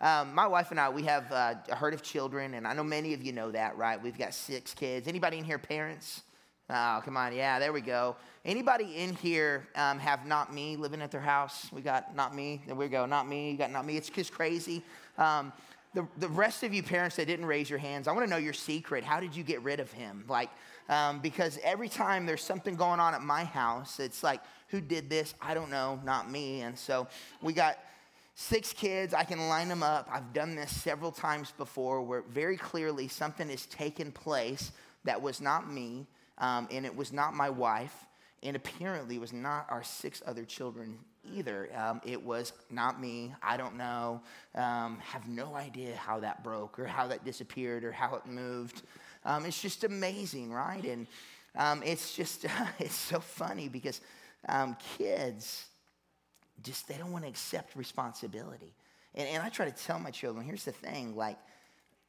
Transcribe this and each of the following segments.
um, my wife and I, we have uh, a herd of children, and I know many of you know that, right? We've got six kids. Anybody in here parents? Oh, come on. Yeah, there we go. Anybody in here um, have not me living at their house? We got not me. There we go. Not me. You got not me. It's just crazy. Um, the, the rest of you parents that didn't raise your hands, I want to know your secret. How did you get rid of him? Like, um, because every time there's something going on at my house, it's like, who did this? I don't know, not me. And so we got six kids. I can line them up. I've done this several times before where very clearly something has taken place that was not me um, and it was not my wife and apparently was not our six other children either. Um, it was not me. I don't know. Um, have no idea how that broke or how that disappeared or how it moved. Um, it's just amazing, right? And um, it's just, it's so funny because um, kids, just they don't want to accept responsibility. And, and I try to tell my children here's the thing like,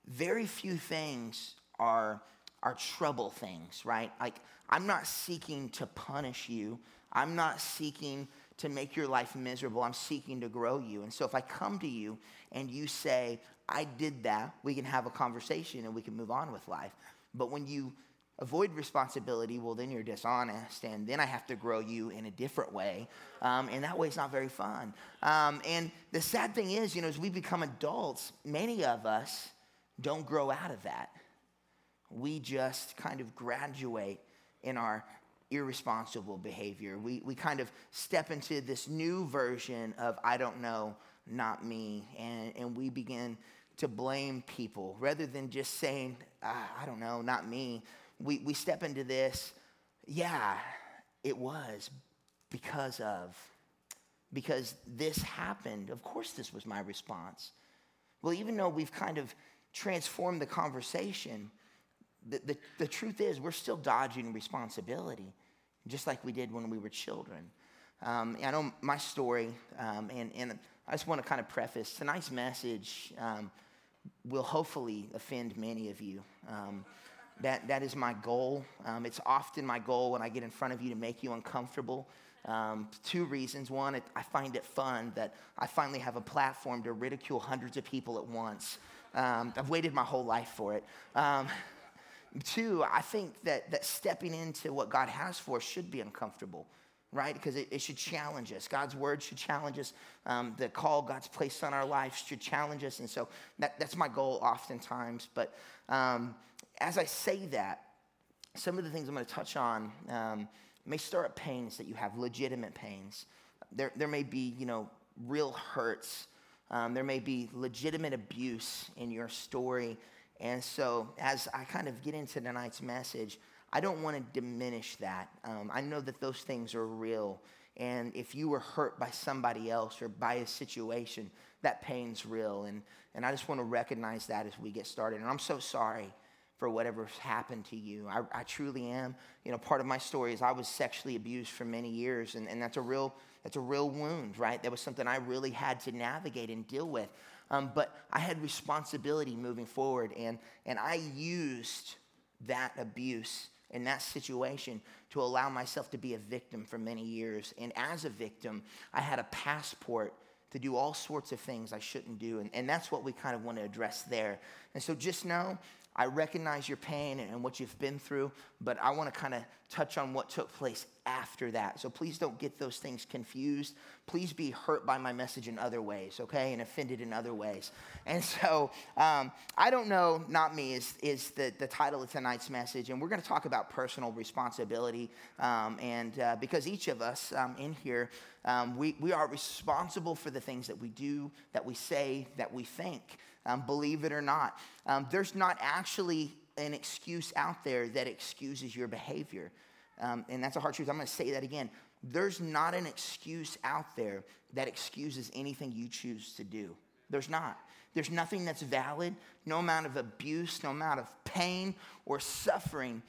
very few things are, are trouble things, right? Like, I'm not seeking to punish you, I'm not seeking to make your life miserable. I'm seeking to grow you. And so if I come to you and you say, I did that, we can have a conversation and we can move on with life. But when you avoid responsibility, well, then you're dishonest, and then I have to grow you in a different way. Um, and that way, it's not very fun. Um, and the sad thing is, you know, as we become adults, many of us don't grow out of that. We just kind of graduate in our irresponsible behavior. We, we kind of step into this new version of I don't know, not me, and, and we begin to blame people rather than just saying, ah, I don't know, not me we, we step into this, yeah, it was because of, because this happened. Of course, this was my response. Well, even though we've kind of transformed the conversation, the, the, the truth is we're still dodging responsibility, just like we did when we were children. Um, I know my story, um, and, and I just want to kind of preface tonight's message um, will hopefully offend many of you. That, that is my goal. Um, it's often my goal when I get in front of you to make you uncomfortable. Um, two reasons. One, it, I find it fun that I finally have a platform to ridicule hundreds of people at once. Um, I've waited my whole life for it. Um, two, I think that, that stepping into what God has for us should be uncomfortable right? Because it, it, should challenge us. God's word should challenge us. Um, the call God's placed on our life should challenge us. And so that, that's my goal oftentimes. But um, as I say that, some of the things I'm going to touch on um, may stir up pains that you have, legitimate pains. There, there may be, you know, real hurts. Um, there may be legitimate abuse in your story. And so, as I kind of get into tonight's message, I don't want to diminish that. Um, I know that those things are real. And if you were hurt by somebody else or by a situation, that pain's real. And, and I just want to recognize that as we get started. And I'm so sorry for whatever's happened to you. I, I, truly am. You know, part of my story is I was sexually abused for many years, and, and that's a real that's a real wound, right? That was something I really had to navigate and deal with. Um, but I had responsibility moving forward, and and I used that abuse in that situation to allow myself to be a victim for many years. And as a victim, I had a passport to do all sorts of things I shouldn't do. And, and that's what we kind of want to address there. And so just know I recognize your pain and what you've been through, but I want to kind of touch on what took place after that. So please don't get those things confused. Please be hurt by my message in other ways, okay, and offended in other ways. And so, um, I don't know, not me, is, is the, the title of tonight's message. And we're going to talk about personal responsibility. Um, and uh, because each of us um, in here, um, we, we are responsible for the things that we do, that we say, that we think um, believe it or not. Um, there's not actually an excuse out there that excuses your behavior. Um, and that's a hard truth. I'm going to say that again. There's not an excuse out there that excuses anything you choose to do. There's not. There's nothing that's valid. No amount of abuse, no amount of pain or suffering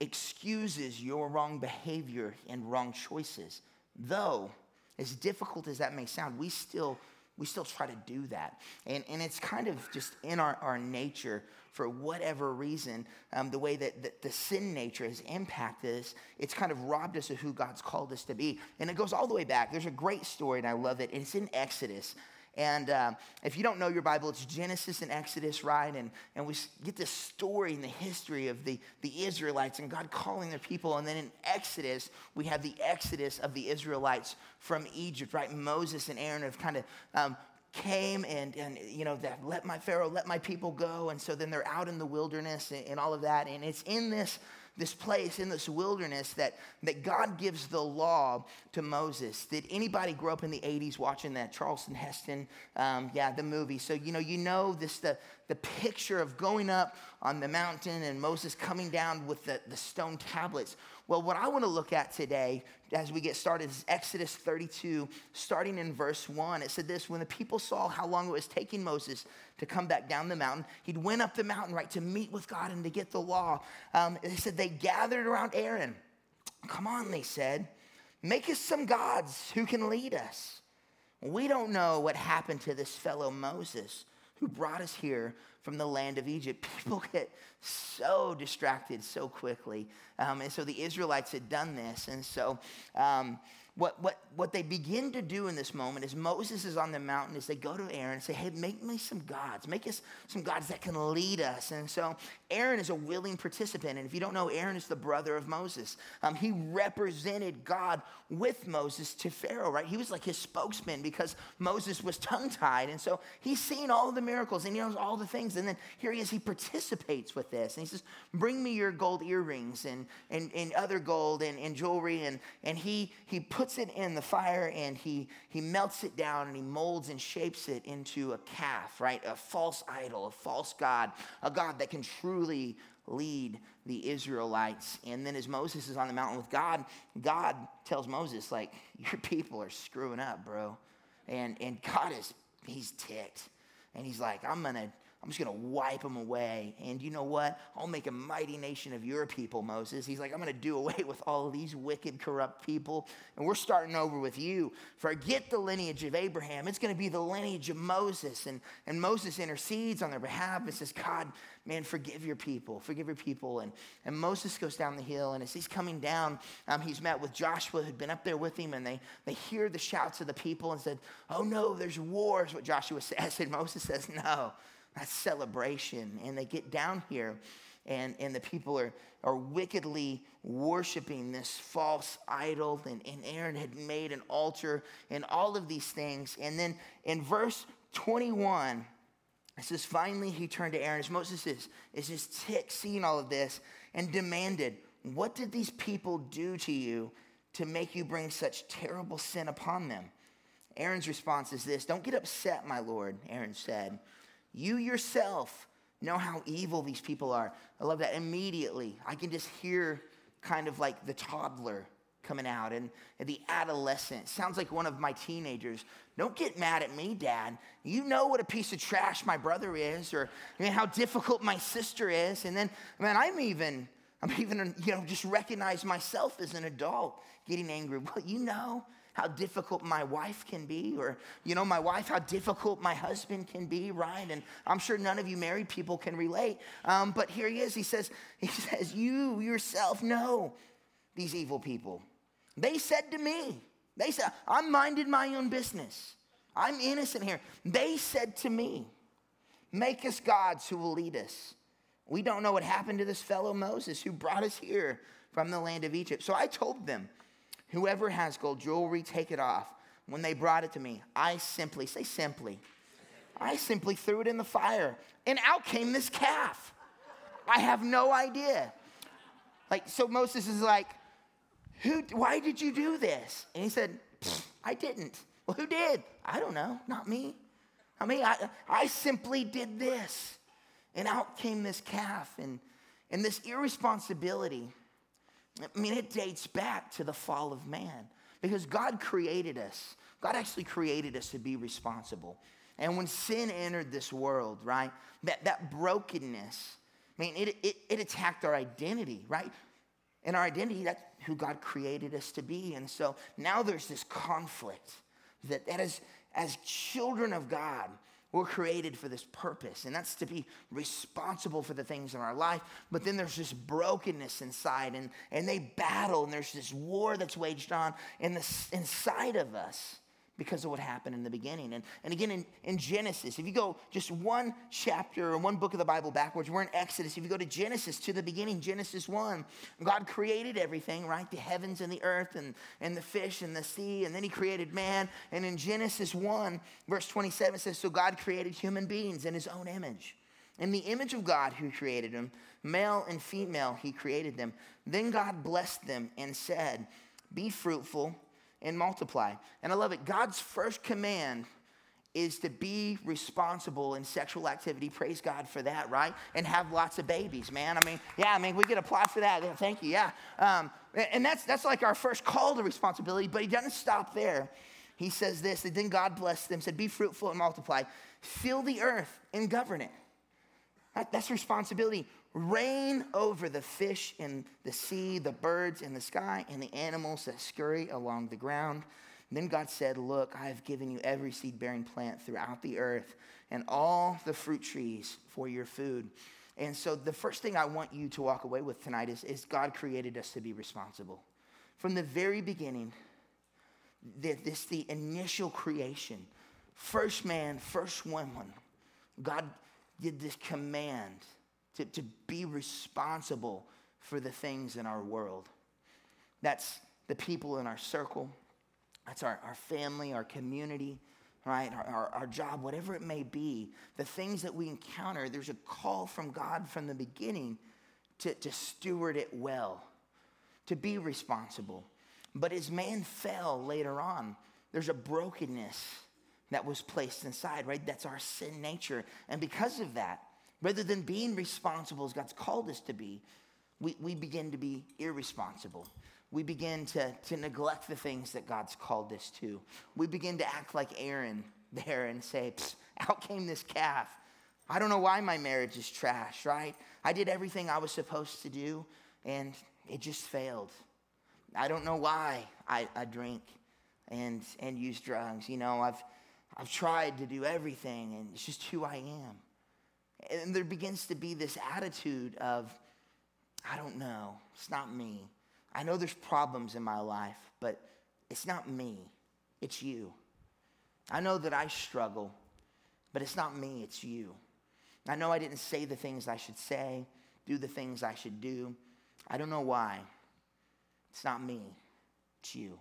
excuses your wrong behavior and wrong choices. Though, as difficult as that may sound, we still we still try to do that. And, and it's kind of just in our, our nature for whatever reason, um, the way that, that the sin nature has impacted us, it's kind of robbed us of who God's called us to be. And it goes all the way back. There's a great story, and I love it. It's in Exodus. And uh, if you don't know your Bible, it's Genesis and Exodus, right? And, and we get this story in the history of the, the Israelites and God calling their people. And then in Exodus, we have the exodus of the Israelites from Egypt, right? Moses and Aaron have kind of um, came and, and you know, that let my Pharaoh, let my people go. And so then they're out in the wilderness and, and all of that. And it's in this this place in this wilderness that, that God gives the law to Moses. Did anybody grow up in the 80s watching that Charlton Heston, um, yeah, the movie? So, you know, you know this, the, the picture of going up on the mountain and Moses coming down with the, the stone tablets. Well, what I want to look at today as we get started is Exodus 32, starting in verse 1. It said this When the people saw how long it was taking Moses to come back down the mountain, he'd went up the mountain, right, to meet with God and to get the law. Um, they said they gathered around Aaron. Come on, they said, make us some gods who can lead us. We don't know what happened to this fellow Moses who brought us here from the land of Egypt. People get so distracted so quickly. Um, and so the Israelites had done this. And so um, what, what, what they begin to do in this moment is Moses is on the mountain as they go to Aaron and say, hey, make me some gods. Make us some gods that can lead us. And so Aaron is a willing participant. And if you don't know, Aaron is the brother of Moses. Um, he represented God with Moses to Pharaoh, right? He was like his spokesman because Moses was tongue tied. And so he's seen all the miracles and he knows all the things. And then here he is, he participates with this. And he says, bring me your gold earrings and, and, and other gold and, and jewelry. And, and he, he puts puts it in the fire and he, he melts it down and he molds and shapes it into a calf, right? A false idol, a false God, a God that can truly lead the Israelites. And then as Moses is on the mountain with God, God tells Moses, like, your people are screwing up, bro. And, and God is, he's ticked. And he's like, I'm going to I'm just going to wipe them away. And you know what? I'll make a mighty nation of your people, Moses. He's like, I'm going to do away with all these wicked, corrupt people. And we're starting over with you. Forget the lineage of Abraham. It's going to be the lineage of Moses. And, and Moses intercedes on their behalf and says, God, man, forgive your people. Forgive your people. And, and Moses goes down the hill. And as he's coming down, um, he's met with Joshua, who'd been up there with him. And they, they hear the shouts of the people and said, Oh, no, there's wars. what Joshua says. And Moses says, No. That's celebration. And they get down here, and, and the people are, are wickedly worshiping this false idol. And, and Aaron had made an altar and all of these things. And then in verse 21, it says, Finally, he turned to Aaron, as Moses is, is just ticked seeing all of this, and demanded, What did these people do to you to make you bring such terrible sin upon them? Aaron's response is this Don't get upset, my Lord, Aaron said. You yourself know how evil these people are. I love that. Immediately, I can just hear kind of like the toddler coming out and, the adolescent. Sounds like one of my teenagers. Don't get mad at me, Dad. You know what a piece of trash my brother is, or how difficult my sister is. And then, man, I'm even, I'm even, you know, just recognize myself as an adult getting angry. Well, you know, how difficult my wife can be, or, you know, my wife, how difficult my husband can be, right? And I'm sure none of you married people can relate. Um, but here he is. He says, he says, You yourself know these evil people. They said to me, They said, I'm minding my own business. I'm innocent here. They said to me, Make us gods who will lead us. We don't know what happened to this fellow Moses who brought us here from the land of Egypt. So I told them, Whoever has gold jewelry, take it off. When they brought it to me, I simply, say simply, I simply threw it in the fire, and out came this calf. I have no idea. Like, so Moses is like, who, why did you do this? And he said, I didn't. Well, who did? I don't know, not me. I mean, I, I simply did this. And out came this calf. And, and this irresponsibility I mean, it dates back to the fall of man because God created us. God actually created us to be responsible. And when sin entered this world, right, that, that brokenness, I mean, it, it, it attacked our identity, right? And our identity, that's who God created us to be. And so now there's this conflict that, that is, as children of God, we're created for this purpose, and that's to be responsible for the things in our life. But then there's this brokenness inside, and, and they battle, and there's this war that's waged on in the, inside of us because of what happened in the beginning. And, and again, in, in Genesis, if you go just one chapter or one book of the Bible backwards, we're in Exodus. If you go to Genesis, to the beginning, Genesis 1, God created everything, right? The heavens and the earth and, and the fish and the sea, and then He created man. And in Genesis 1, verse 27 says, So God created human beings in His own image. In the image of God who created them, male and female, He created them. Then God blessed them and said, Be fruitful and multiply. And I love it. God's first command is to be responsible in sexual activity. Praise God for that, right? And have lots of babies, man. I mean, yeah, I mean, we get applaud for that. Thank you, yeah. Um, and that's, that's like our first call to responsibility, but he doesn't stop there. He says this, and then God blessed them, said, Be fruitful and multiply, fill the earth and govern it. That, that's responsibility reign over the fish in the sea, the birds in the sky, and the animals that scurry along the ground. And then God said, Look, I have given you every seed bearing plant throughout the earth and all the fruit trees for your food. And so, the first thing I want you to walk away with tonight is, is God created us to be responsible. From the very beginning, this the initial creation, first man, first woman, God did this command to, to be responsible for the things in our world. That's the people in our circle, that's our, our family, our community, right? Our, our, our, job, whatever it may be, the things that we encounter, there's a call from God from the beginning to, to steward it well, to be responsible. But as man fell later on, there's a brokenness that was placed inside, right? That's our sin nature. And because of that, Rather than being responsible as God's called us to be, we, we begin to be irresponsible. We begin to, to neglect the things that God's called us to. We begin to act like Aaron there and say, out came this calf. I don't know why my marriage is trash, right? I did everything I was supposed to do and it just failed. I don't know why I, I drink and, and use drugs. You know, I've, I've tried to do everything and it's just who I am. And there begins to be this attitude of, I don't know, it's not me. I know there's problems in my life, but it's not me, it's you. I know that I struggle, but it's not me, it's you. I know I didn't say the things I should say, do the things I should do. I don't know why. It's not me, it's you.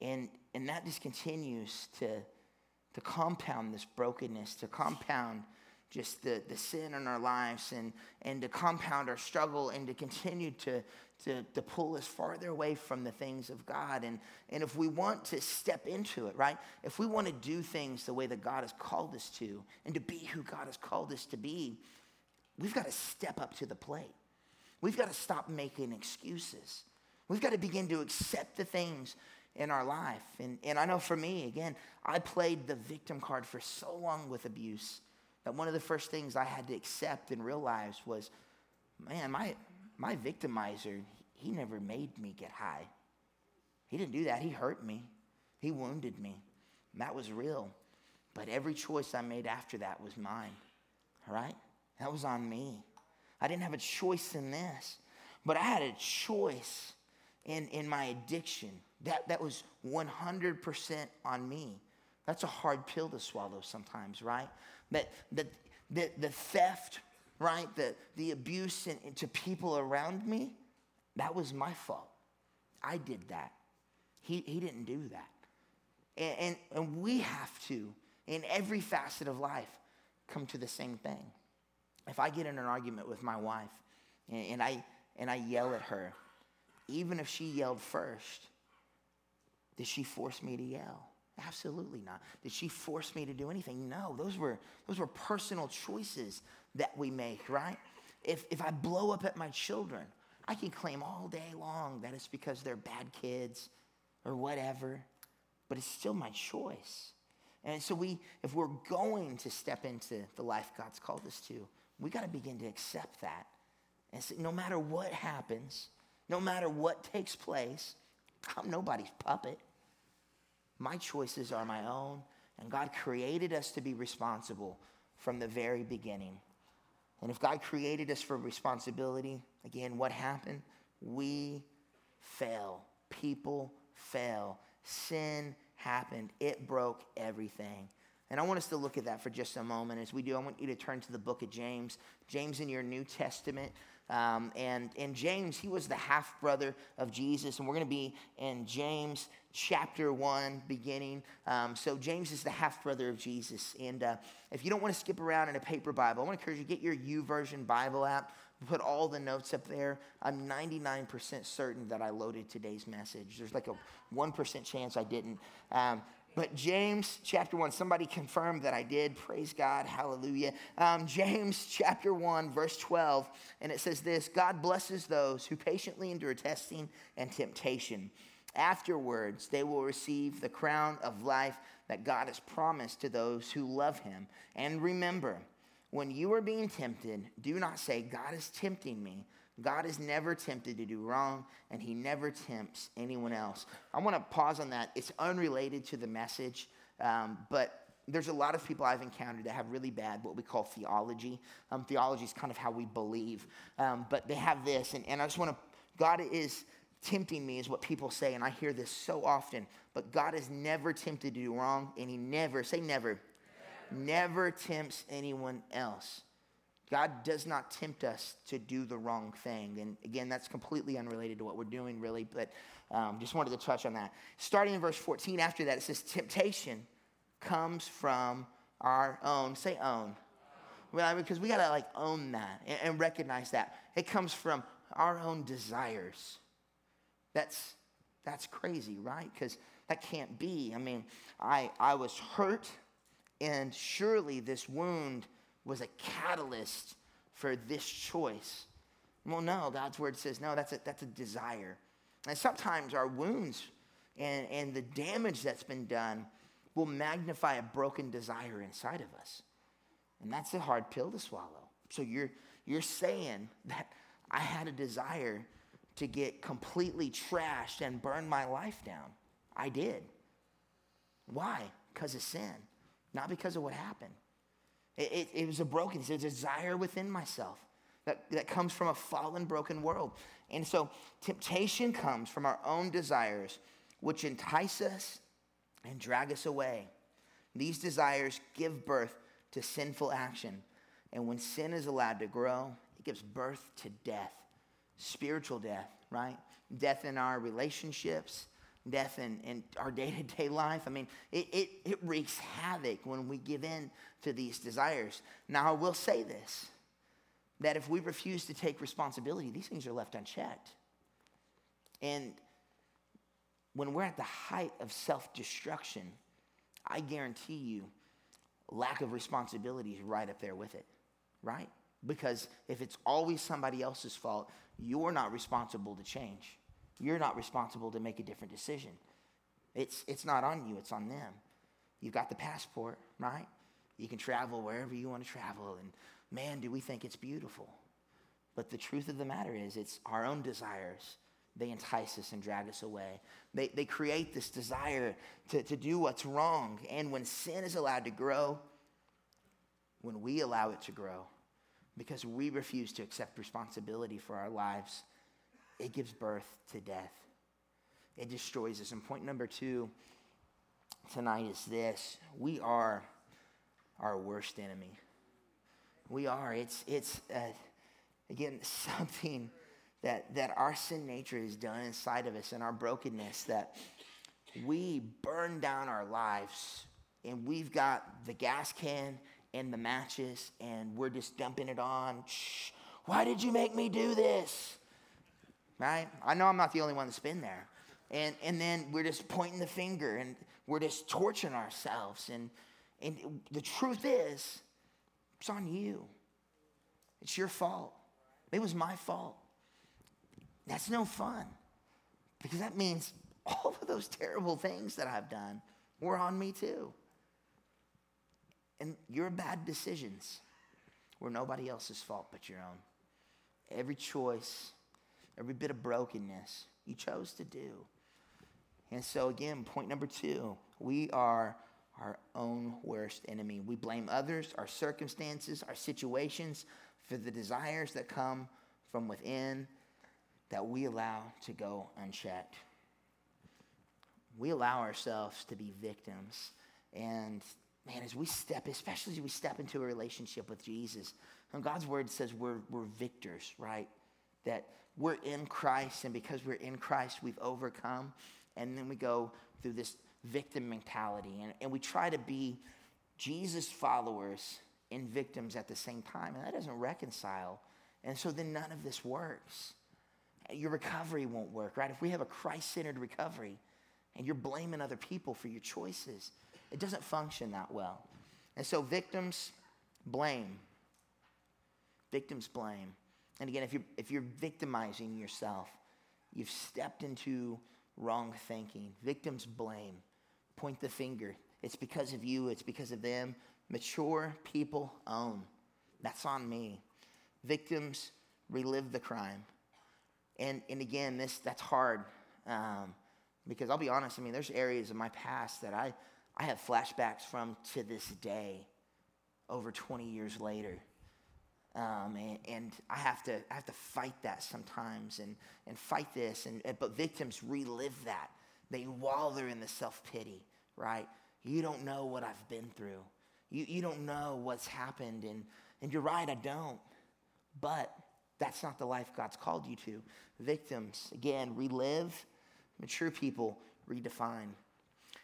And, and that just continues to, to compound this brokenness, to compound just the, the sin in our lives and, and to compound our struggle and to continue to, to, to pull us farther away from the things of God. And, and if we want to step into it, right? If we want to do things the way that God has called us to and to be who God has called us to be, we've got to step up to the plate. We've got to stop making excuses. We've got to begin to accept the things in our life. And, and I know for me, again, I played the victim card for so long with abuse that one of the first things I had to accept and realize was, man, my, my victimizer, he never made me get high. He didn't do that. He hurt me, he wounded me. And that was real. But every choice I made after that was mine, all right? That was on me. I didn't have a choice in this, but I had a choice in, in my addiction. That, that was 100% on me. That's a hard pill to swallow sometimes, right? That, that the, the theft, right, the, the abuse in, to people around me, that was my fault. I did that. He, he didn't do that. And, and, and we have to, in every facet of life, come to the same thing. If I get in an argument with my wife and, and I, and I yell at her, even if she yelled first, did she force me to yell? Absolutely not. Did she force me to do anything? No. Those were, those were personal choices that we make, right? If, if I blow up at my children, I can claim all day long that it's because they're bad kids or whatever, but it's still my choice. And so we, if we're going to step into the life God's called us to, we got to begin to accept that. And say, no matter what happens, no matter what takes place, I'm nobody's puppet. My choices are my own, and God created us to be responsible from the very beginning. And if God created us for responsibility, again, what happened? We fail. People fail. Sin happened, it broke everything. And I want us to look at that for just a moment. As we do, I want you to turn to the book of James. James in your New Testament. Um, and, and James, he was the half brother of Jesus. And we're going to be in James chapter 1, beginning. Um, so, James is the half brother of Jesus. And uh, if you don't want to skip around in a paper Bible, I want to encourage you to get your YouVersion Bible app. Put all the notes up there. I'm 99% certain that I loaded today's message. There's like a 1% chance I didn't. Um, but James chapter 1, somebody confirmed that I did. Praise God. Hallelujah. Um, James chapter 1, verse 12, and it says this God blesses those who patiently endure testing and temptation. Afterwards, they will receive the crown of life that God has promised to those who love him. And remember, when you are being tempted, do not say, God is tempting me God is never tempted to do wrong, and he never tempts anyone else. I want to pause on that. It's unrelated to the message, um, but there's a lot of people I've encountered that have really bad, what we call theology. Um, theology is kind of how we believe, um, but they have this, and, and I just want to, God is tempting me, is what people say, and I hear this so often, but God is never tempted to do wrong, and he never, say never, never, never tempts anyone else. God does not tempt us to do the wrong thing. And again, that's completely unrelated to what we're doing, really, but um, just wanted to touch on that. Starting in verse 14, after that, it says, Temptation comes from our own, say own. Well, because we got to like own that and, and recognize that. It comes from our own desires. That's, that's crazy, right? Because that can't be. I mean, I, I was hurt, and surely this wound was a catalyst for this choice. Well, no, God's word says, no, that's a, that's a desire. And sometimes our wounds and, and the damage that's been done will magnify a broken desire inside of us. And that's a hard pill to swallow. So you're, you're saying that I had a desire to get completely trashed and burn my life down. I did. Why? Because of sin, not because of what happened. It, it, it was a broken, it's a desire within myself that, that comes from a fallen, broken world. And so temptation comes from our own desires, which entice us and drag us away. These desires give birth to sinful action. And when sin is allowed to grow, it gives birth to death, spiritual death, right? Death in our relationships, death in our day to day life. I mean, it, it, it wreaks havoc when we give in to these desires. Now, I will say this that if we refuse to take responsibility, these things are left unchecked. And when we're at the height of self destruction, I guarantee you, lack of responsibility is right up there with it, right? Because if it's always somebody else's fault, you're not responsible to change. You're not responsible to make a different decision. It's, it's not on you, it's on them. You've got the passport, right? You can travel wherever you want to travel. And man, do we think it's beautiful. But the truth of the matter is, it's our own desires. They entice us and drag us away. They, they create this desire to, to do what's wrong. And when sin is allowed to grow, when we allow it to grow, because we refuse to accept responsibility for our lives, it gives birth to death. It destroys us. And point number two tonight is this we are our worst enemy. We are. It's, it's uh, again, something that, that our sin nature has done inside of us and our brokenness that we burn down our lives and we've got the gas can and the matches and we're just dumping it on. Shh, why did you make me do this? Right? I know I'm not the only one that's been there. And, and then we're just pointing the finger and we're just torturing ourselves. And, and the truth is, it's on you. It's your fault. It was my fault. That's no fun because that means all of those terrible things that I've done were on me too. And your bad decisions were nobody else's fault but your own. Every choice, every bit of brokenness you chose to do. And so, again, point number two we are our own worst enemy. We blame others, our circumstances, our situations for the desires that come from within that we allow to go unchecked. we allow ourselves to be victims. And man, as we step, especially as we step into a relationship with Jesus, and God's word says we're, we're victors, right? That we're in Christ, and because we're in Christ, we've overcome. And then we go through this victim mentality, and, and we try to be Jesus followers and victims at the same time, and that doesn't reconcile. And so then none of this works. Your recovery won't work, right? If we have a Christ centered recovery and you're blaming other people for your choices, it doesn't function that well. And so victims blame. Victims blame. And again, if you're, if you're victimizing yourself, you've stepped into wrong thinking. Victims blame, point the finger. It's because of you, it's because of them. Mature people own. That's on me. Victims relive the crime. And, and again, this that's hard um, because I'll be honest, I mean, there's areas of my past that I, I have flashbacks from to this day, over 20 years later. Um, and, and, I have to I have to fight that sometimes and, and fight this and, and but victims relive that. They wallow in the self-pity right? You don't know what I've been through. You, you don't know what's happened and, and you're right I don't. But that's not the life God's called you to. Victims again relive. Mature people redefine.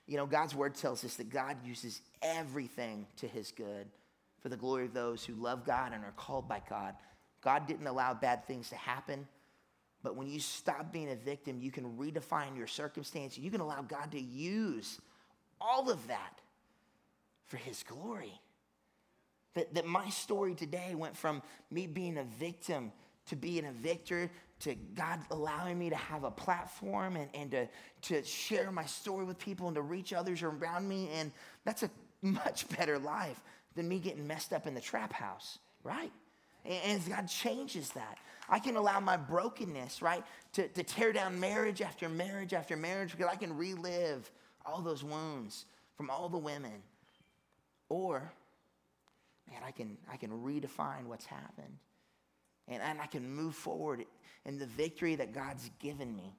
You know God's word tells us that God uses everything to his good for the glory of those who love God and are called by God. God didn't allow bad things to happen. But when you stop being a victim, you can redefine your circumstance. You can allow God to use all of that for His glory. That, that my story today went from me being a victim to being a victor to God allowing me to have a platform and, and to, to share my story with people and to reach others around me. And that's a much better life than me getting messed up in the trap house, right? And God changes that. I can allow my brokenness, right, to, to tear down marriage after marriage after marriage because I can relive all those wounds from all the women. Or, man, I can, I can redefine what's happened. And, and I can move forward in the victory that God's given me.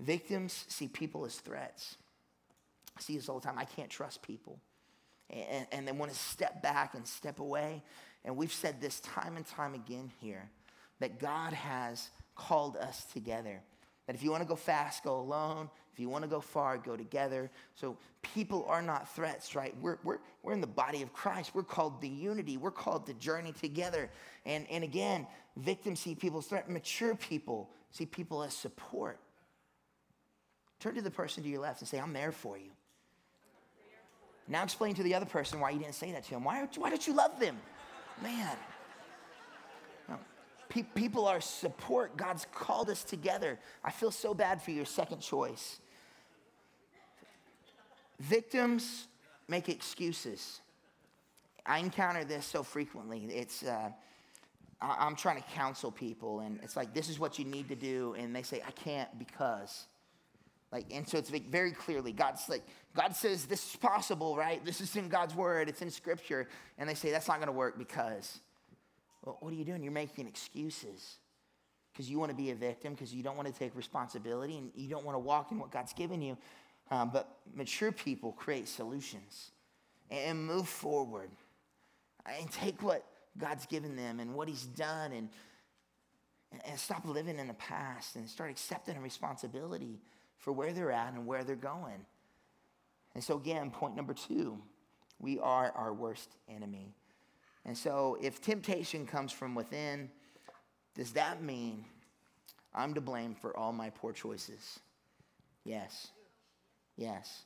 Victims see people as threats. I see this all the time. I can't trust people and, and they want to step back and step away. And we've said this time and time again here that God has called us together. That if you want to go fast, go alone. If you want to go far, go together. So people are not threats, right? We're, we're, we're in the body of Christ. We're called the unity. We're called to journey together. And, and again, victims see people as threat. Mature people see people as support. Turn to the person to your left and say, I'm there for you. Now explain to the other person why you didn't say that to him. Why, why don't you love them? Man. Pe- people are support. God's called us together. I feel so bad for your second choice. Victims make excuses. I encounter this so frequently. It's, uh, I'm trying to counsel people, and it's like, this is what you need to do. And they say, I can't because. Like, and so it's very clearly, God's like, God says this is possible, right? This is in God's word, it's in scripture. And they say that's not gonna work because, well, what are you doing? You're making excuses because you wanna be a victim, because you don't wanna take responsibility, and you don't wanna walk in what God's given you. Um, but mature people create solutions and move forward and take what God's given them and what He's done and, and stop living in the past and start accepting a responsibility for where they're at and where they're going. And so, again, point number two we are our worst enemy. And so, if temptation comes from within, does that mean I'm to blame for all my poor choices? Yes. Yes.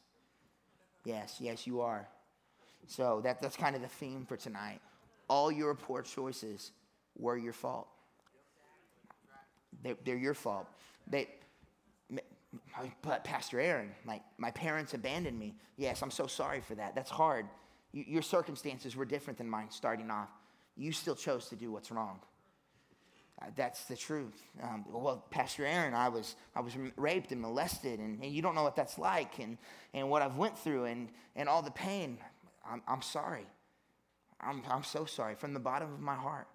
Yes, yes, you are. So that, that's kind of the theme for tonight. All your poor choices were your fault. They're, your fault. They, but Pastor Aaron, my, my parents abandoned me. Yes, I'm so sorry for that. That's hard. You, your circumstances were different than mine starting off. You still chose to do what's wrong. Uh, that's the truth. Um, well, Pastor Aaron, I was, I was raped and molested, and, and, you don't know what that's like and, and what I've went through and, and all the pain. I'm, I'm sorry. I'm, I'm so sorry from the bottom of my heart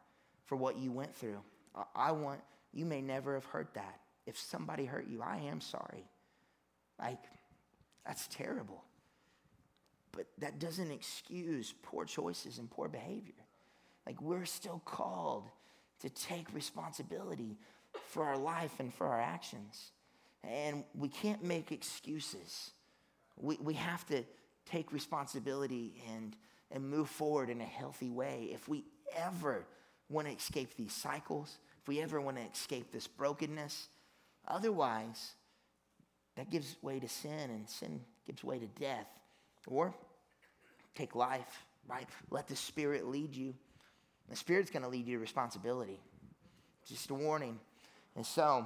for what you went through. I, I want, you may never have heard that if somebody hurt you, I am sorry. Like, that's terrible. But that doesn't excuse poor choices and poor behavior. Like, we're still called to take responsibility for our life and for our actions. And we can't make excuses. We, we have to take responsibility and, and move forward in a healthy way. If we ever want to escape these cycles, if we ever want to escape this brokenness, otherwise, that gives way to sin, and sin gives way to death. Or take life, right? Let the Spirit lead you. The Spirit's going to lead you to responsibility. Just a warning. And so,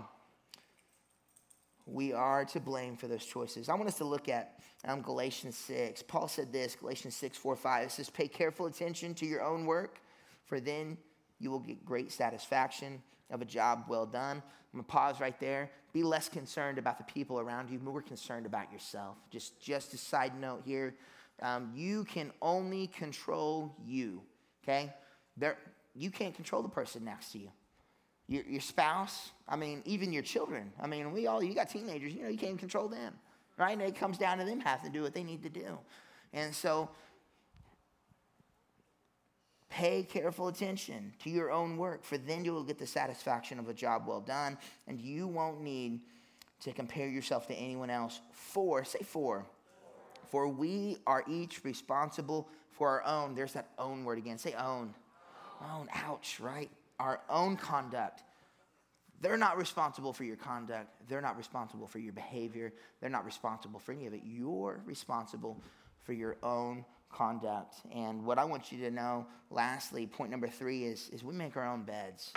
we are to blame for those choices. I want us to look at um, Galatians 6. Paul said this, Galatians 6, 4, 5. It says, Pay careful attention to your own work, for then you will get great satisfaction of a job well done. I'm to pause right there. Be less concerned about the people around you, more concerned about yourself. Just, just a side note here. Um, you can only control you, okay? There, you can't control the person next to you. Your, your spouse, I mean, even your children. I mean, we all, you got teenagers, you know, you can't control them, right? And it comes down to them having to do what they need to do. And so, pay careful attention to your own work, for then you will get the satisfaction of a job well done, and you won't need to compare yourself to anyone else. For, say for, for we are each responsible for our own. There's that own word again. Say own. Own. Ouch, right? Our own conduct. They're not responsible for your conduct. They're not responsible for your behavior. They're not responsible for any of it. You're responsible for your own conduct. And what I want you to know, lastly, point number three is, is we make our own beds.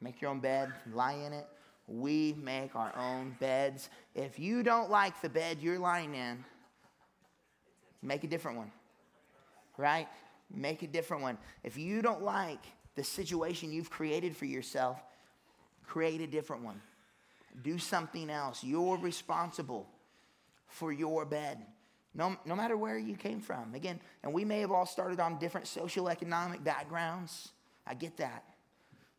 Make your own bed, lie in it. We make our own beds. If you don't like the bed you're lying in, make a different one, right? Make a different one. If you don't like the situation you've created for yourself, create a different one. Do something else. You're responsible for your bed. No, no matter where you came from. Again, and we may have all started on different social economic backgrounds. I get that.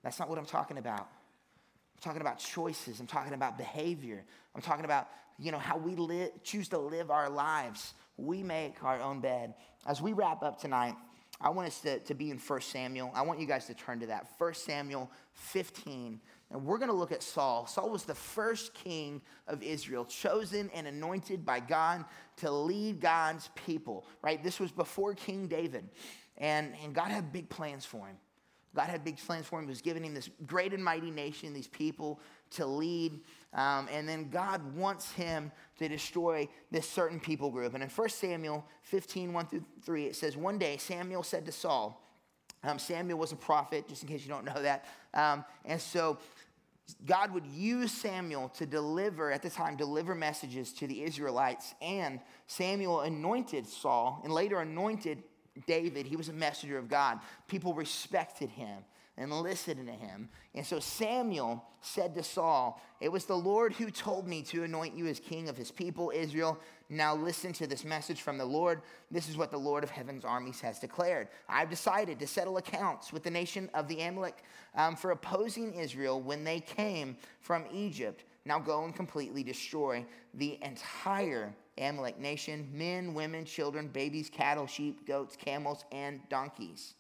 That's not what I'm talking about. I'm talking about choices. I'm talking about behavior. I'm talking about, you know, how we li- choose to live our lives. We make our own bed. As we wrap up tonight, I want us to, to be in 1 Samuel. I want you guys to turn to that. 1 Samuel 15. And we're going to look at Saul. Saul was the first king of Israel, chosen and anointed by God to lead God's people, right? This was before King David. And, and God had big plans for him. God had big plans for him. He was giving him this great and mighty nation, these people to lead. Um, and then God wants him to destroy this certain people group. And in 1 Samuel 15, 1 through 3, it says, One day Samuel said to Saul, um, Samuel was a prophet, just in case you don't know that. Um, and so God would use Samuel to deliver, at the time, deliver messages to the Israelites. And Samuel anointed Saul and later anointed David. He was a messenger of God. People respected him and listened to him. And so Samuel said to Saul, It was the Lord who told me to anoint you as king of his people, Israel. Now listen to this message from the Lord. This is what the Lord of heaven's armies has declared. I've decided to settle accounts with the nation of the Amalek um, for opposing Israel when they came from Egypt. Now go and completely destroy the entire Amalek nation men, women, children, babies, cattle, sheep, goats, camels, and donkeys.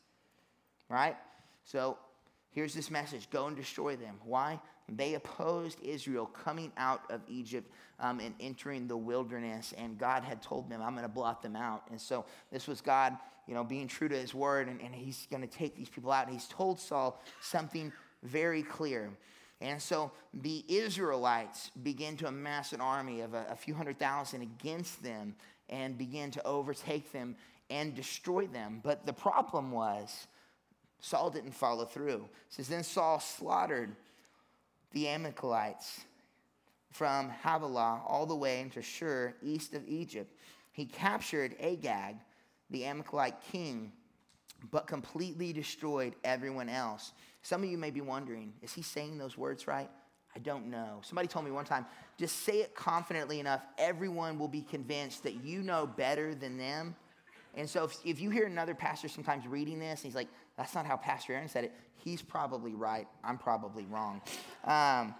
Right? So here's this message go and destroy them. Why? They opposed Israel coming out of Egypt um, and entering the wilderness, and God had told them, I'm going to blot them out. And so this was God, you know, being true to his word, and, and he's going to take these people out. And he's told Saul something very clear. And so the Israelites begin to amass an army of a, a few hundred thousand against them and begin to overtake them and destroy them. But the problem was, Saul didn't follow through. It says, Then Saul slaughtered the Amalekites from Havilah all the way into Shur, east of Egypt. He captured Agag, the Amalekite king, but completely destroyed everyone else. Some of you may be wondering, is he saying those words right? I don't know. Somebody told me one time, just say it confidently enough, everyone will be convinced that you know better than them. And so if, if you hear another pastor sometimes reading this, he's like, that's not how Pastor Aaron said it, he's probably right. I'm probably wrong. Um,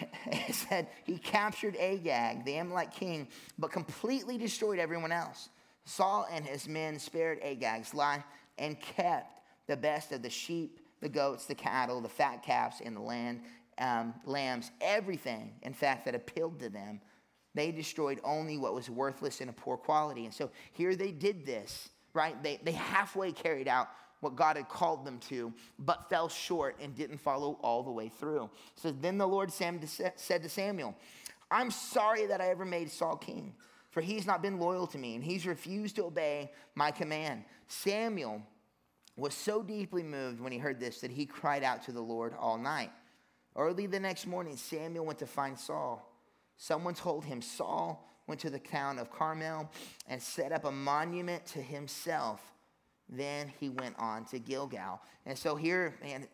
it said he captured Agag, the Amalek king, but completely destroyed everyone else. Saul and his men spared Agag's life and kept the best of the sheep, the goats, the cattle, the fat calves and the land, um, lambs, everything, in fact, that appealed to them. They destroyed only what was worthless and of poor quality. And so here they did this, right? They, they halfway carried out what God had called them to, but fell short and didn't follow all the way through. So then the Lord Sam said to Samuel, I'm sorry that I ever made Saul king, for he's not been loyal to me and he's refused to obey my command. Samuel was so deeply moved when he heard this that he cried out to the Lord all night. Early the next morning, Samuel went to find Saul. Someone told him Saul went to the town of Carmel and set up a monument to himself. Then he went on to Gilgal. And so here, man,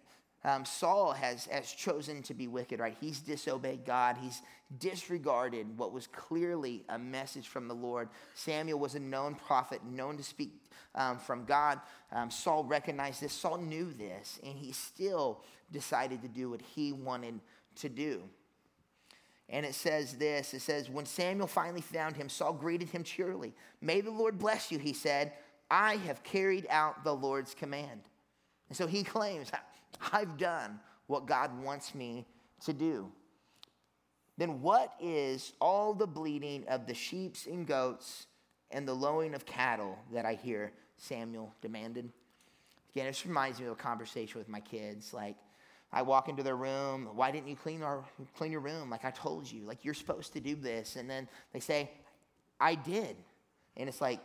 um, Saul has, has chosen to be wicked, right? He's disobeyed God. He's disregarded what was clearly a message from the Lord. Samuel was a known prophet, known to speak um, from God. Um, Saul recognized this. Saul knew this, and he still decided to do what he wanted to do. And it says this it says, When Samuel finally found him, Saul greeted him cheerily. May the Lord bless you, he said. I have carried out the Lord's command. And so he claims, I've done what God wants me to do. Then what is all the bleating of the sheep and goats and the lowing of cattle that I hear? Samuel demanded. Again, this reminds me of a conversation with my kids. Like, I walk into their room. Why didn't you clean our clean your room? Like I told you. Like you're supposed to do this. And then they say, I did. And it's like,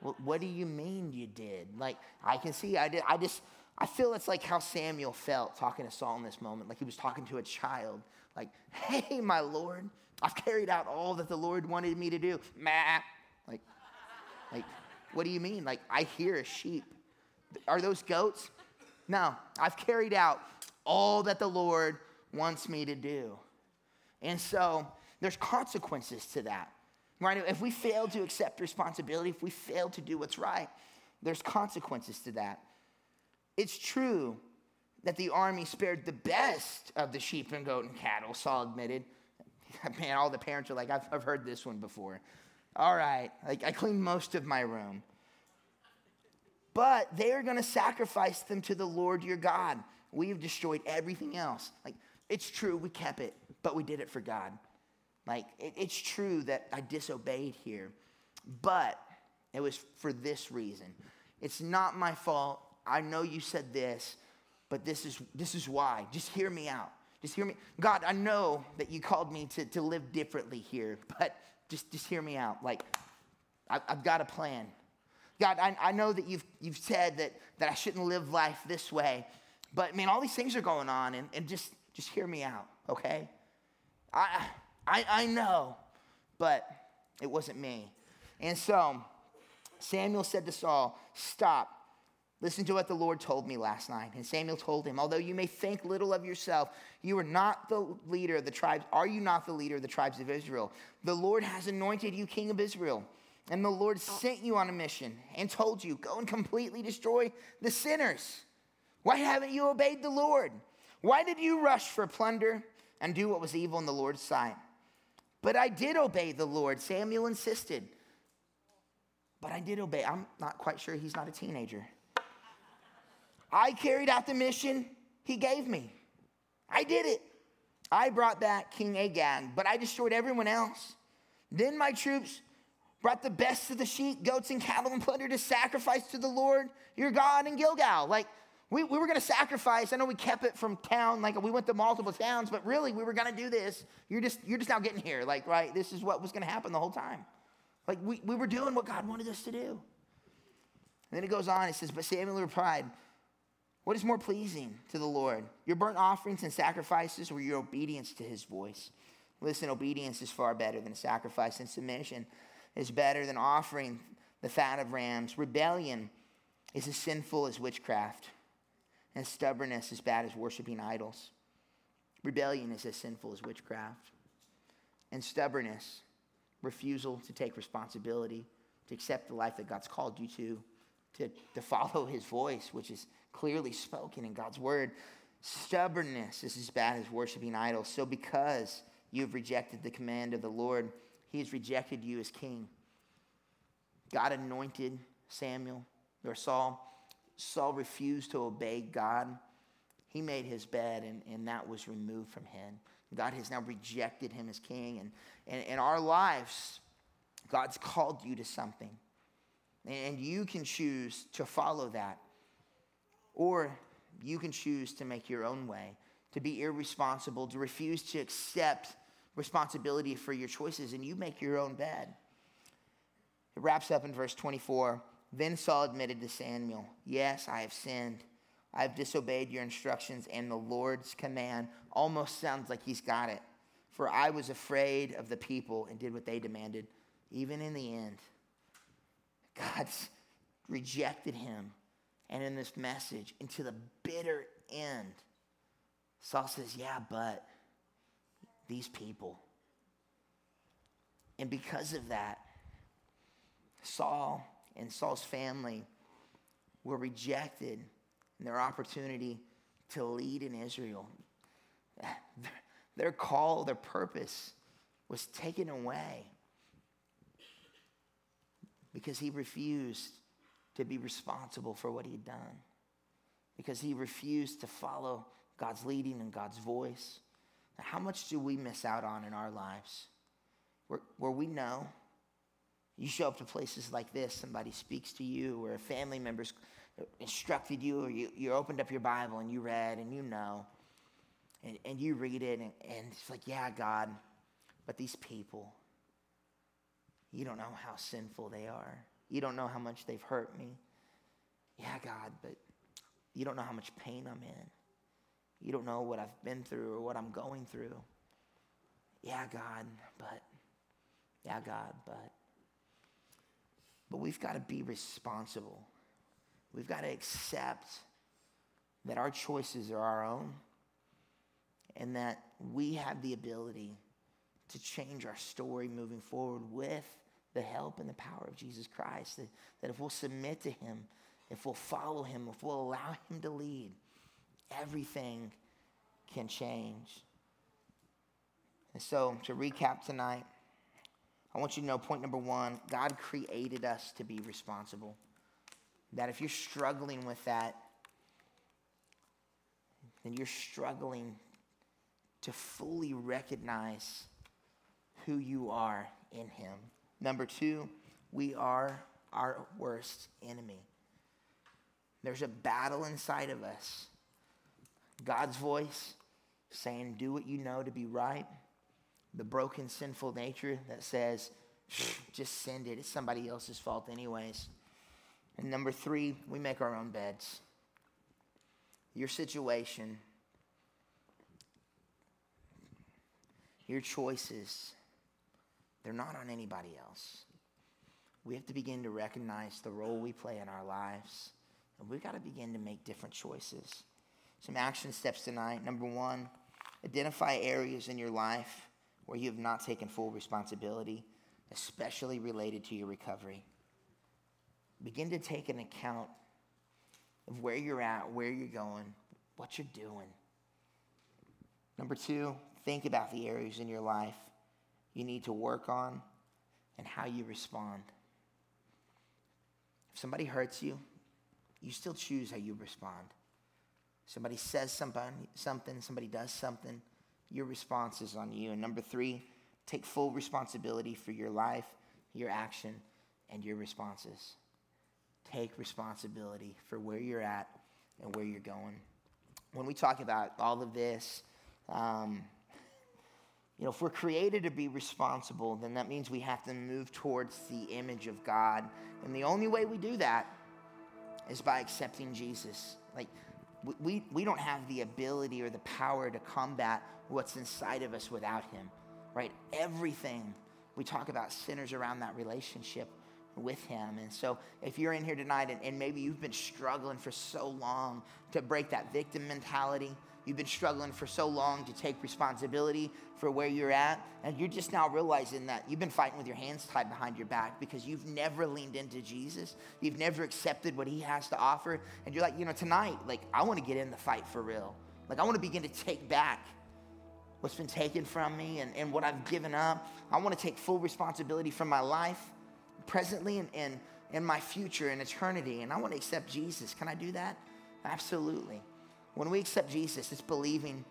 what do you mean you did? Like I can see I did. I just I feel it's like how Samuel felt talking to Saul in this moment, like he was talking to a child. Like, hey, my Lord, I've carried out all that the Lord wanted me to do. Mah. Like, like, what do you mean? Like, I hear a sheep. Are those goats? No, I've carried out all that the Lord wants me to do. And so there's consequences to that. Right? If we fail to accept responsibility, if we fail to do what's right, there's consequences to that. It's true that the army spared the best of the sheep and goat and cattle, Saul admitted. Man, all the parents are like, I've, I've heard this one before. All right, like I cleaned most of my room but they are going to sacrifice them to the Lord your God. We have destroyed everything else. Like, it's true, we kept it, but we did it for God. Like, it, it's true that I disobeyed here, but it was for this reason. It's not my fault. I know you said this, but this is, this is why. Just hear me out. Just hear me. God, I know that you called me to, to live differently here, but just, just hear me out. Like, I, I've got a plan. God, I, I know that you've, you've said that, that I shouldn't live life this way, but man, all these things are going on, and, and just, just hear me out, okay? I, I, I know, but it wasn't me. And so Samuel said to Saul, Stop. Listen to what the Lord told me last night. And Samuel told him, Although you may think little of yourself, you are not the leader of the tribes. Are you not the leader of the tribes of Israel? The Lord has anointed you king of Israel. And the Lord sent you on a mission and told you, Go and completely destroy the sinners. Why haven't you obeyed the Lord? Why did you rush for plunder and do what was evil in the Lord's sight? But I did obey the Lord, Samuel insisted. But I did obey. I'm not quite sure he's not a teenager. I carried out the mission he gave me. I did it. I brought back King Agag, but I destroyed everyone else. Then my troops brought the best of the sheep, goats, and cattle and plunder to sacrifice to the Lord your God in Gilgal. Like, we, we were going to sacrifice. I know we kept it from town, like we went to multiple towns, but really we were going to do this. You're just, you're just now getting here. Like, right, this is what was going to happen the whole time. Like, we, we were doing what God wanted us to do. And then it goes on, it says, But Samuel replied, What is more pleasing to the Lord, your burnt offerings and sacrifices, or your obedience to his voice? Listen, obedience is far better than sacrifice, and submission is better than offering the fat of rams. Rebellion is as sinful as witchcraft, and stubbornness as bad as worshiping idols. Rebellion is as sinful as witchcraft, and stubbornness, refusal to take responsibility, to accept the life that God's called you to, to, to follow his voice, which is clearly spoken in God's word. Stubbornness is as bad as worshiping idols. So, because you have rejected the command of the Lord, he has rejected you as king. God anointed Samuel or Saul. Saul refused to obey God. He made his bed, and, and that was removed from him. God has now rejected him as king. And, and in our lives, God's called you to something. And you can choose to follow that. Or you can choose to make your own way, to be irresponsible, to refuse to accept responsibility for your choices, and you make your own bed. It wraps up in verse 24. Then Saul admitted to Samuel, Yes, I have sinned. I have disobeyed your instructions and the Lord's command. Almost sounds like he's got it. For I was afraid of the people and did what they demanded. Even in the end, God's rejected him. And in this message, into the bitter end, Saul says, Yeah, but these people. And because of that, Saul and Saul's family were rejected in their opportunity to lead in Israel. Their call, their purpose was taken away because he refused to be responsible for what he'd done, because he refused to follow God's leading and God's voice. How much do we miss out on in our lives where, where we know you show up to places like this, somebody speaks to you, or a family member's instructed you, or you, you opened up your Bible and you read and you know, and, and you read it, and, and it's like, yeah, God, but these people, you don't know how sinful they are. You don't know how much they've hurt me. Yeah, God, but you don't know how much pain I'm in. You don't know what I've been through or what I'm going through. Yeah, God, but, yeah, God, but. But we've got to be responsible. We've got to accept that our choices are our own and that we have the ability to change our story moving forward with the help and the power of Jesus Christ. That, that if we'll submit to Him, if we'll follow Him, if we'll allow Him to lead, everything can change. And so, to recap tonight, I want you to know point number one God created us to be responsible. That if you're struggling with that, then you're struggling to fully recognize who you are in Him. Number two, we are our worst enemy. There's a battle inside of us. God's voice saying, Do what you know to be right. The broken, sinful nature that says, Just send it. It's somebody else's fault, anyways. And number three, we make our own beds. Your situation, your choices, they're not on anybody else. We have to begin to recognize the role we play in our lives, and we've got to begin to make different choices. Some action steps tonight. Number one, identify areas in your life where you have not taken full responsibility, especially related to your recovery. Begin to take an account of where you're at, where you're going, what you're doing. Number two, think about the areas in your life you need to work on and how you respond. If somebody hurts you, you still choose how you respond. Somebody says something, something, somebody does something, your response is on you. And number three, take full responsibility for your life, your action, and your responses. Take responsibility for where you're at and where you're going. When we talk about all of this, um, you know, if we're created to be responsible, then that means we have to move towards the image of God. And the only way we do that is by accepting Jesus. Like, we, we don't have the ability or the power to combat what's inside of us without Him, right? Everything we talk about centers around that relationship with Him. And so, if you're in here tonight and, and maybe you've been struggling for so long to break that victim mentality, You've been struggling for so long to take responsibility for where you're at, and you're just now realizing that you've been fighting with your hands tied behind your back because you've never leaned into Jesus. You've never accepted what He has to offer. And you're like, you know, tonight, like, I want to get in the fight for real. Like, I want to begin to take back what's been taken from me and, and what I've given up. I want to take full responsibility for my life presently and, and my future and eternity. And I want to accept Jesus. Can I do that? Absolutely. When we accept Jesus, it's believing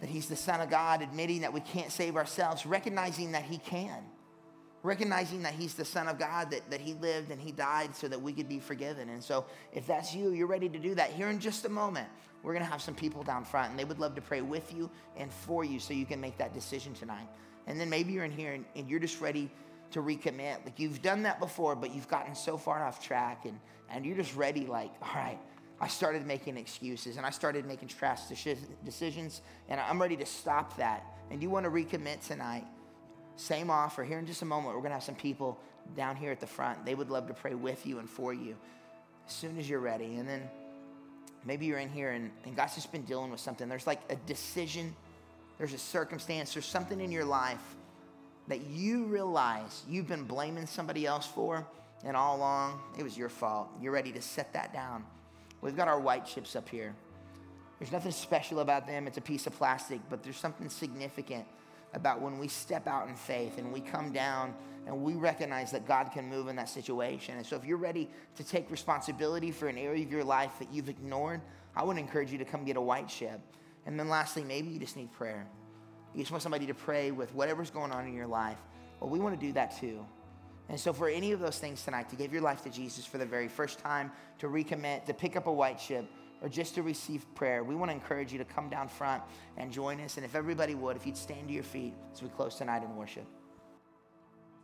that He's the Son of God, admitting that we can't save ourselves, recognizing that He can, recognizing that He's the Son of God, that, that He lived and He died so that we could be forgiven. And so, if that's you, you're ready to do that. Here in just a moment, we're going to have some people down front, and they would love to pray with you and for you so you can make that decision tonight. And then maybe you're in here and, and you're just ready to recommit. Like you've done that before, but you've gotten so far off track, and, and you're just ready, like, all right. I started making excuses and I started making trash decisions, and I'm ready to stop that. And you want to recommit tonight? Same offer. Here in just a moment, we're going to have some people down here at the front. They would love to pray with you and for you as soon as you're ready. And then maybe you're in here and, and God's just been dealing with something. There's like a decision, there's a circumstance, there's something in your life that you realize you've been blaming somebody else for, and all along it was your fault. You're ready to set that down. We've got our white chips up here. There's nothing special about them, it's a piece of plastic, but there's something significant about when we step out in faith and we come down and we recognize that God can move in that situation. And so, if you're ready to take responsibility for an area of your life that you've ignored, I would encourage you to come get a white chip. And then, lastly, maybe you just need prayer. You just want somebody to pray with whatever's going on in your life. Well, we want to do that too. And so, for any of those things tonight, to give your life to Jesus for the very first time, to recommit, to pick up a white chip, or just to receive prayer, we want to encourage you to come down front and join us. And if everybody would, if you'd stand to your feet as we close tonight in worship.